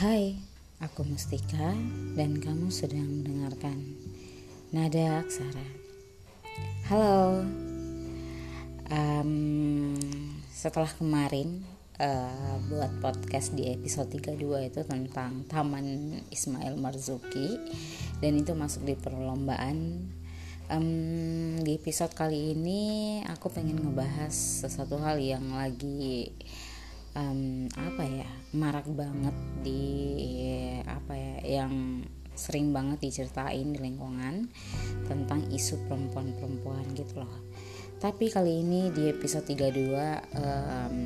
Hai, aku Mustika dan kamu sedang mendengarkan Nada Aksara. Halo, um, setelah kemarin uh, buat podcast di episode 32 itu tentang Taman Ismail Marzuki dan itu masuk di perlombaan um, di episode kali ini aku pengen ngebahas sesuatu hal yang lagi um, apa ya marak banget di apa ya yang sering banget diceritain di lingkungan tentang isu perempuan-perempuan gitu loh tapi kali ini di episode 32 um,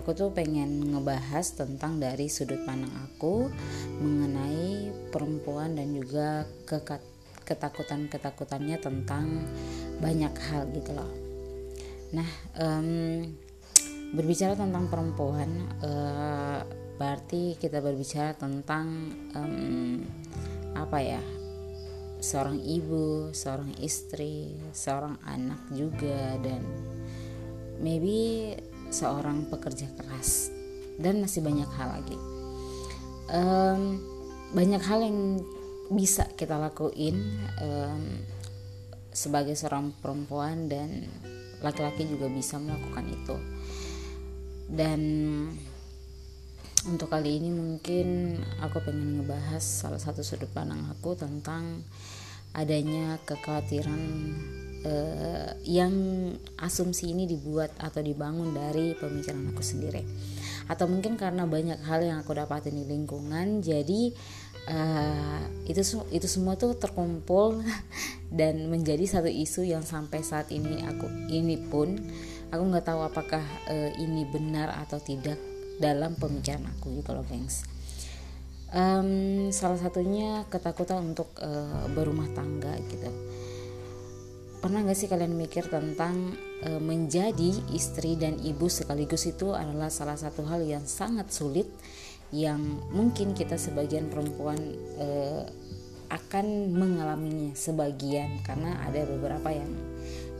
aku tuh pengen ngebahas tentang dari sudut pandang aku mengenai perempuan dan juga ketakutan-ketakutannya tentang banyak hal gitu loh. Nah, um, berbicara tentang perempuan, uh, berarti kita berbicara tentang um, apa ya? Seorang ibu, seorang istri, seorang anak juga, dan maybe seorang pekerja keras, dan masih banyak hal lagi. Um, banyak hal yang bisa kita lakuin um, sebagai seorang perempuan dan laki-laki juga bisa melakukan itu dan untuk kali ini mungkin aku pengen ngebahas salah satu sudut pandang aku tentang adanya kekhawatiran uh, yang asumsi ini dibuat atau dibangun dari pemikiran aku sendiri. Atau mungkin karena banyak hal yang aku dapatin di lingkungan jadi uh, itu itu semua tuh terkumpul dan menjadi satu isu yang sampai saat ini aku ini pun aku nggak tahu apakah uh, ini benar atau tidak dalam pemikiran aku gitu loh gengs. Um, salah satunya ketakutan untuk uh, berumah tangga gitu. Pernah gak sih kalian mikir tentang e, menjadi istri dan ibu sekaligus itu adalah salah satu hal yang sangat sulit yang mungkin kita sebagian perempuan eh, akan mengalaminya sebagian karena ada beberapa yang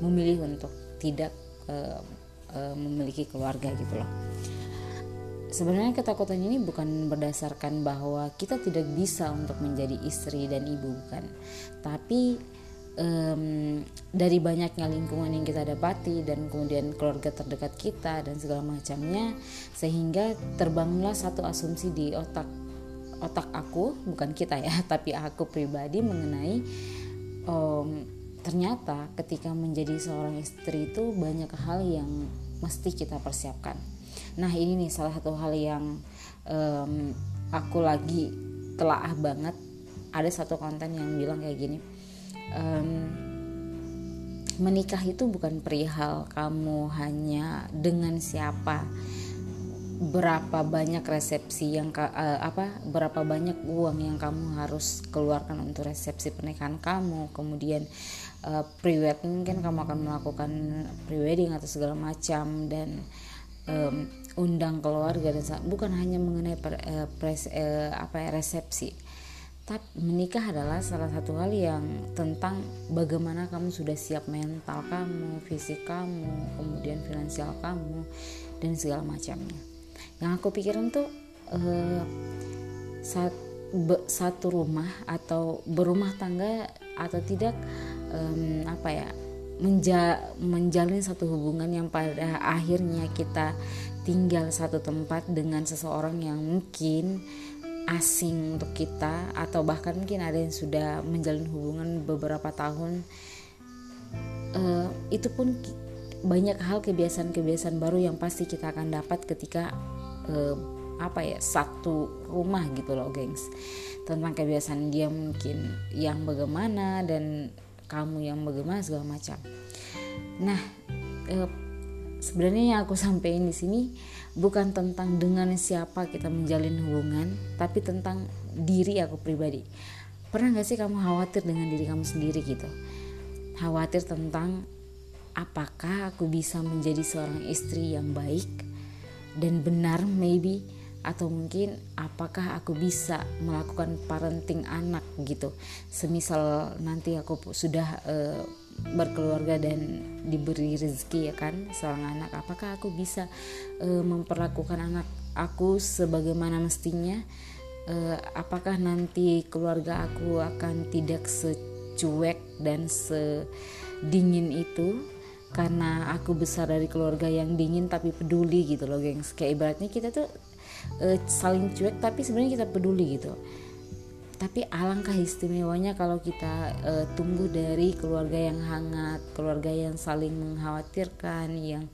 memilih untuk tidak eh, eh, memiliki keluarga gitu loh. Sebenarnya ketakutan ini bukan berdasarkan bahwa kita tidak bisa untuk menjadi istri dan ibu bukan, tapi um, dari banyaknya lingkungan yang kita dapati dan kemudian keluarga terdekat kita dan segala macamnya sehingga terbangunlah satu asumsi di otak otak aku bukan kita ya tapi aku pribadi mengenai um, ternyata ketika menjadi seorang istri itu banyak hal yang mesti kita persiapkan. Nah ini nih salah satu hal yang um, aku lagi telaah banget. Ada satu konten yang bilang kayak gini um, menikah itu bukan perihal kamu hanya dengan siapa berapa banyak resepsi yang uh, apa berapa banyak uang yang kamu harus keluarkan untuk resepsi pernikahan kamu kemudian uh, pre-wed mungkin kamu akan melakukan pre-wedding atau segala macam dan um, undang keluarga dan bukan hanya mengenai per, uh, pres, uh, apa ya, resepsi tapi menikah adalah salah satu hal yang tentang bagaimana kamu sudah siap mental kamu, fisik kamu, kemudian finansial kamu dan segala macamnya. Yang aku pikirin tuh uh, saat be, satu rumah atau berumah tangga atau tidak um, apa ya menja, menjalin satu hubungan yang pada akhirnya kita tinggal satu tempat dengan seseorang yang mungkin asing untuk kita atau bahkan mungkin ada yang sudah menjalin hubungan beberapa tahun uh, itu pun banyak hal kebiasaan-kebiasaan baru yang pasti kita akan dapat ketika uh, apa ya satu rumah gitu loh gengs. Tentang kebiasaan dia mungkin yang bagaimana dan kamu yang bagaimana segala macam. Nah uh, sebenarnya yang aku sampaikan di sini bukan tentang dengan siapa kita menjalin hubungan tapi tentang diri aku pribadi. Pernah gak sih kamu khawatir dengan diri kamu sendiri gitu? Khawatir tentang apakah aku bisa menjadi seorang istri yang baik dan benar maybe? Atau mungkin apakah aku bisa melakukan parenting anak gitu? Semisal nanti aku sudah uh, berkeluarga dan diberi rezeki ya kan seorang anak apakah aku bisa e, memperlakukan anak aku sebagaimana mestinya? Uh, apakah nanti keluarga aku akan tidak secuek dan sedingin itu karena aku besar dari keluarga yang dingin tapi peduli gitu loh gengs. Kayak ibaratnya kita tuh uh, saling cuek tapi sebenarnya kita peduli gitu tapi alangkah istimewanya kalau kita uh, tumbuh dari keluarga yang hangat, keluarga yang saling mengkhawatirkan, yang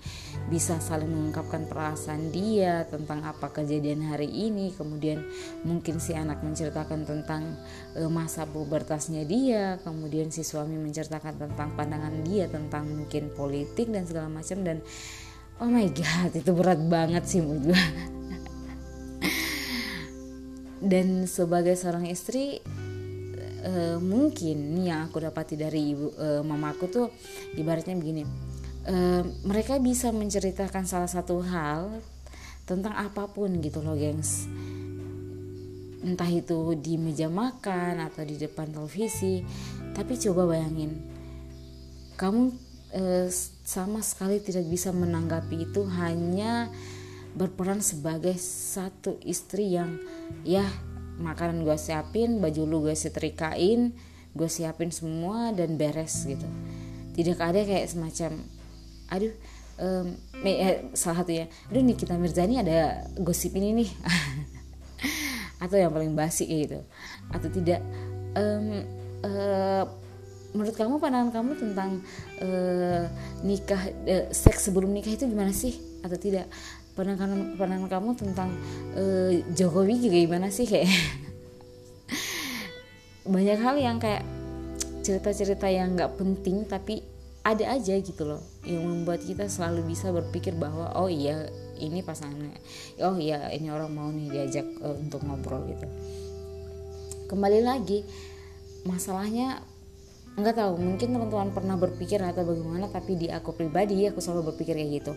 bisa saling mengungkapkan perasaan dia tentang apa kejadian hari ini, kemudian mungkin si anak menceritakan tentang uh, masa pubertasnya dia, kemudian si suami menceritakan tentang pandangan dia tentang mungkin politik dan segala macam. Dan oh my god itu berat banget sih menurut gue dan sebagai seorang istri uh, mungkin yang aku dapati dari ibu uh, mamaku tuh ibaratnya begini. Uh, mereka bisa menceritakan salah satu hal tentang apa pun gitu loh gengs. Entah itu di meja makan atau di depan televisi. Tapi coba bayangin kamu uh, sama sekali tidak bisa menanggapi itu hanya berperan sebagai satu istri yang ya makanan gue siapin baju lu gue setrikain gue siapin semua dan beres gitu. Tidak ada kayak semacam aduh um, eh, salah satu ya aduh nih kita Mirzani ada gosip ini nih. Atau yang paling basi gitu. Atau tidak um, uh, menurut kamu pandangan kamu tentang uh, nikah uh, seks sebelum nikah itu gimana sih? Atau tidak pandangan pandangan kamu tentang uh, Jokowi juga gimana sih kayak? Banyak hal yang kayak cerita-cerita yang nggak penting tapi ada aja gitu loh yang membuat kita selalu bisa berpikir bahwa oh iya ini pasangannya. Oh iya ini orang mau nih diajak uh, untuk ngobrol gitu. Kembali lagi masalahnya nggak tahu mungkin teman-teman pernah berpikir atau bagaimana tapi di aku pribadi aku selalu berpikir kayak gitu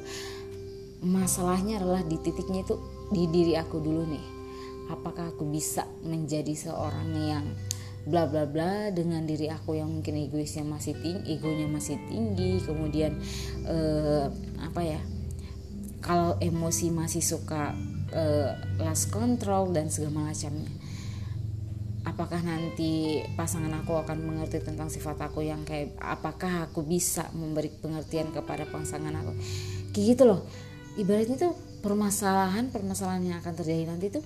masalahnya adalah di titiknya itu di diri aku dulu nih. Apakah aku bisa menjadi seorang yang bla bla bla dengan diri aku yang mungkin egoisnya masih tinggi egonya masih tinggi kemudian eh, apa ya kalau emosi masih suka eh, last control dan segala macamnya. Apakah nanti pasangan aku akan mengerti tentang sifat aku yang kayak apakah aku bisa memberi pengertian kepada pasangan aku? Kayak gitu loh ibaratnya tuh permasalahan-permasalahan yang akan terjadi nanti tuh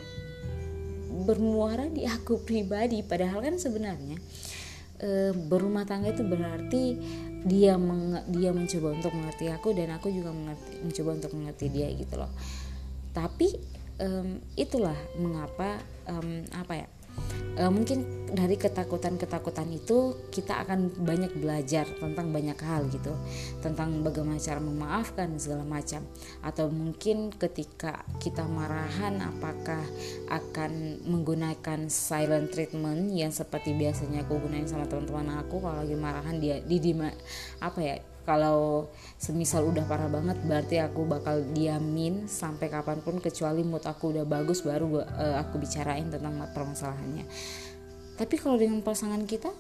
bermuara di aku pribadi. Padahal kan sebenarnya e, berumah tangga itu berarti dia meng, dia mencoba untuk mengerti aku dan aku juga mengerti, mencoba untuk mengerti dia gitu loh. Tapi um, itulah mengapa um, apa ya e, mungkin dari ketakutan-ketakutan itu kita akan banyak belajar tentang banyak hal gitu. Tentang bagaimana cara memaafkan segala macam. Atau mungkin ketika kita marahan apakah akan menggunakan silent treatment yang seperti biasanya aku gunain sama teman-teman aku. Kalau lagi marahan dia di, apa ya kalau semisal udah parah banget berarti aku bakal diamin sampai kapan pun kecuali mood aku udah bagus baru uh, aku bicarain tentang permasalahannya. Tapi kalau dengan pasangan kita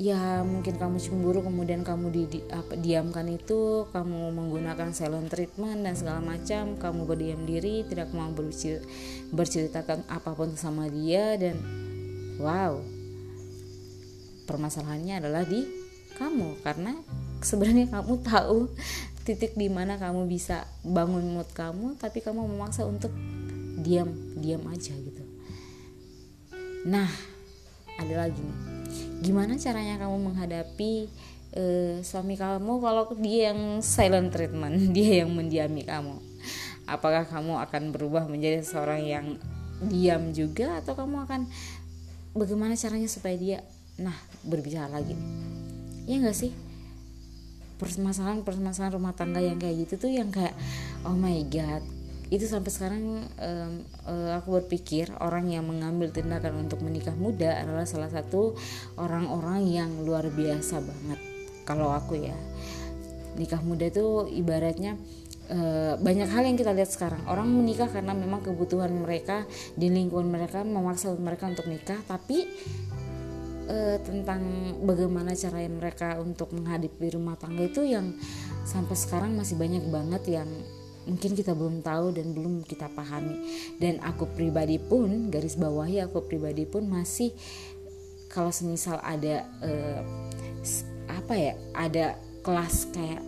ya mungkin kamu cemburu kemudian kamu di, di apa, diamkan itu kamu menggunakan silent treatment dan segala macam kamu berdiam diri tidak mau bercerita, berceritakan apa pun sama dia dan wow permasalahannya adalah di kamu. Karena sebenarnya kamu tahu titik di mana kamu bisa bangun mood kamu tapi kamu memaksa untuk diam diam aja gitu. Nah ada lagi nih. Gimana caranya kamu menghadapi uh, suami kamu kalau dia yang silent treatment dia yang mendiami kamu? Apakah kamu akan berubah menjadi seorang yang diam juga atau kamu akan bagaimana caranya supaya dia nah berbicara lagi? Ya enggak sih permasalahan-permasalahan rumah tangga yang kayak gitu tuh yang kayak oh my god. Itu sampai sekarang um, uh, aku berpikir orang yang mengambil tindakan untuk menikah muda adalah salah satu orang-orang yang luar biasa banget. Kalau aku ya nikah muda itu ibaratnya uh, banyak hal yang kita lihat sekarang. Orang menikah karena memang kebutuhan mereka di lingkungan mereka memaksa mereka untuk nikah tapi uh, tentang bagaimana cara mereka untuk menghadapi rumah tangga itu yang sampai sekarang masih banyak banget yang mungkin kita belum tahu dan belum kita pahami. Dan aku pribadi pun garis bawahi aku pribadi pun masih kalau semisal ada uh, apa ya ada kelas kayak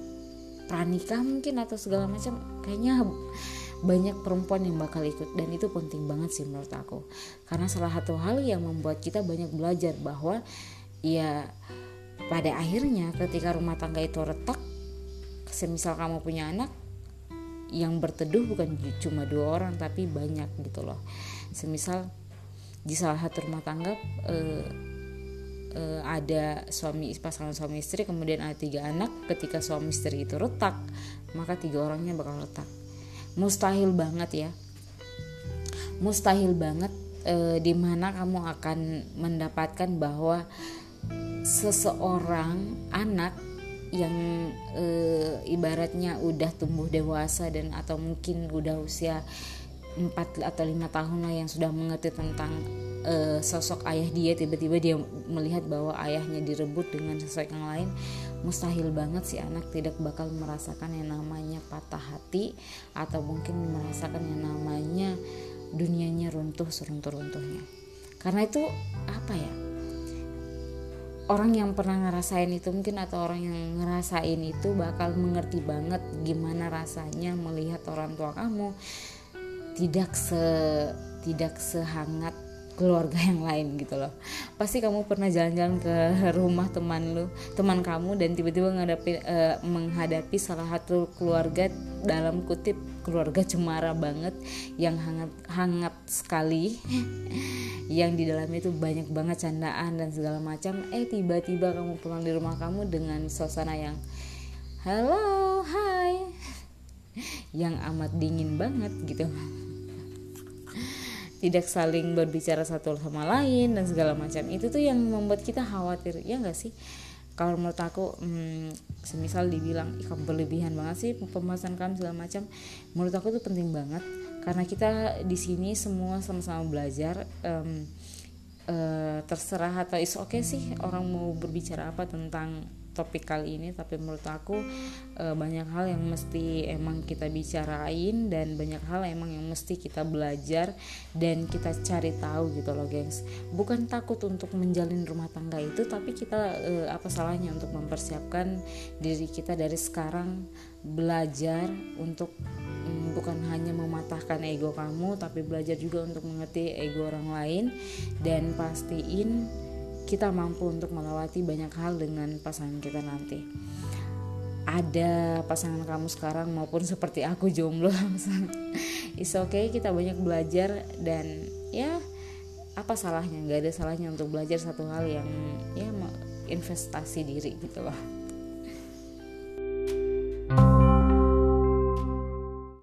pranikah mungkin atau segala macam kayaknya banyak perempuan yang bakal ikut. Dan itu penting banget sih menurut aku. Karena salah satu hal yang membuat kita banyak belajar bahwa ya pada akhirnya ketika rumah tangga itu retak semisal kamu punya anak yang berteduh bukan cuma dua orang tapi banyak gitu loh. Semisal di salah satu rumah tangga eh, uh, ada suami pasangan suami istri kemudian ada tiga anak. Ketika suami istri itu retak maka tiga orangnya bakal retak mustahil banget ya. Mustahil banget uh, di mana kamu akan mendapatkan bahwa seseorang anak yang e, ibaratnya udah tumbuh dewasa dan atau mungkin udah usia 4 atau lima tahun lah yang sudah mengerti tentang uh, sosok ayah dia tiba-tiba dia melihat bahwa ayahnya direbut dengan sosok yang lain mustahil banget si anak tidak bakal merasakan yang namanya patah hati atau mungkin merasakan yang namanya dunianya runtuh seruntuh-runtuhnya. Karena itu apa ya orang yang pernah ngerasain itu mungkin atau orang yang ngerasain itu bakal mengerti banget gimana rasanya melihat orang tua kamu. Tidak se tidak sehangat keluarga yang lain gitu loh. Pasti kamu pernah jalan-jalan ke rumah teman lu teman kamu dan tiba-tiba menghadapi uh, menghadapi salah satu keluarga dalam kutip keluarga cemara banget yang hangat hangat sekali. Yang di dalamnya itu banyak banget candaan dan segala macam. Eh tiba-tiba kamu pulang di rumah kamu dengan suasana yang halo hai. Yang amat dingin banget gitu tidak saling berbicara satu sama lain dan segala macam. Itu tuh yang membuat kita khawatir ya nggak sih? Kalau menurut aku hmm, semisal dibilang kamu berlebihan banget sih pembahasan kamu segala macam menurut aku tuh penting banget. Karena kita di sini semua sama-sama belajar um, uh, terserah atau is oke okay sih orang mau berbicara apa tentang topik kali ini tapi menurut aku e, banyak hal yang mesti emang kita bicarain dan banyak hal emang yang mesti kita belajar dan kita cari tahu gitu loh gengs. Bukan takut untuk menjalin rumah tangga itu tapi kita e, apa salahnya untuk mempersiapkan diri kita dari sekarang belajar untuk mm, bukan hanya mematahkan ego kamu tapi belajar juga untuk mengerti ego orang lain dan pastiin kita mampu untuk melewati banyak hal dengan pasangan kita nanti. Ada pasangan kamu sekarang maupun seperti aku jomblo is okay kita banyak belajar dan ya apa salahnya? Nggak ada salahnya untuk belajar satu hal yang ya investasi diri gitu loh